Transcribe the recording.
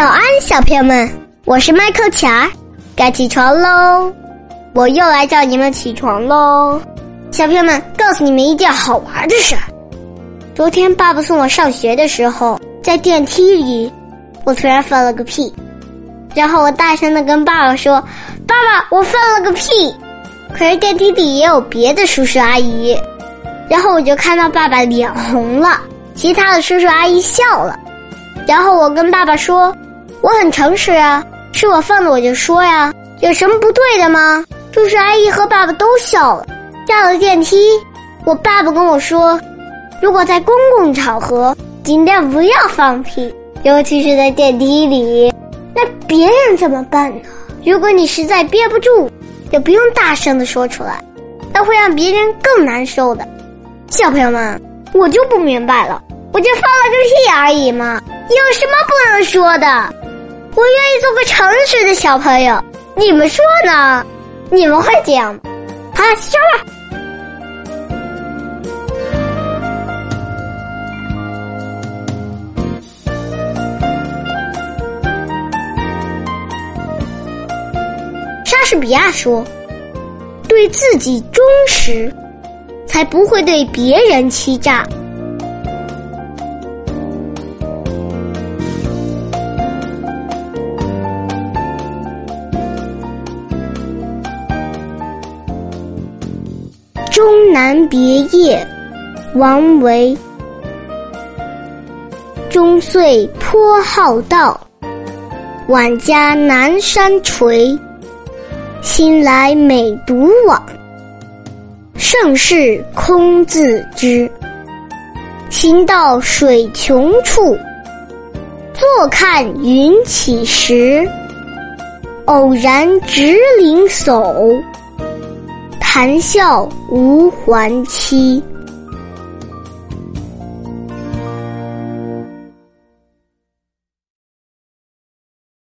早安，小朋友们，我是麦克钱儿，该起床喽！我又来叫你们起床喽！小朋友们，告诉你们一件好玩的事儿。昨天爸爸送我上学的时候，在电梯里，我突然放了个屁，然后我大声的跟爸爸说：“爸爸，我放了个屁！”可是电梯里也有别的叔叔阿姨，然后我就看到爸爸脸红了，其他的叔叔阿姨笑了。然后我跟爸爸说：“我很诚实啊，是我放的，我就说呀，有什么不对的吗？”叔叔阿姨和爸爸都笑了。下了电梯，我爸爸跟我说：“如果在公共场合，尽量不要放屁，尤其是在电梯里。那别人怎么办呢？如果你实在憋不住，也不用大声的说出来，那会让别人更难受的。”小朋友们，我就不明白了，我就放了个屁而已嘛。有什么不能说的？我愿意做个诚实的小朋友。你们说呢？你们会这样吗？好，收了。莎士比亚说：“对自己忠实，才不会对别人欺诈。”终南别业，王维。终岁颇好道，晚家南山陲。新来每独往，盛世空自知。行到水穷处，坐看云起时。偶然值林叟。谈笑无还期。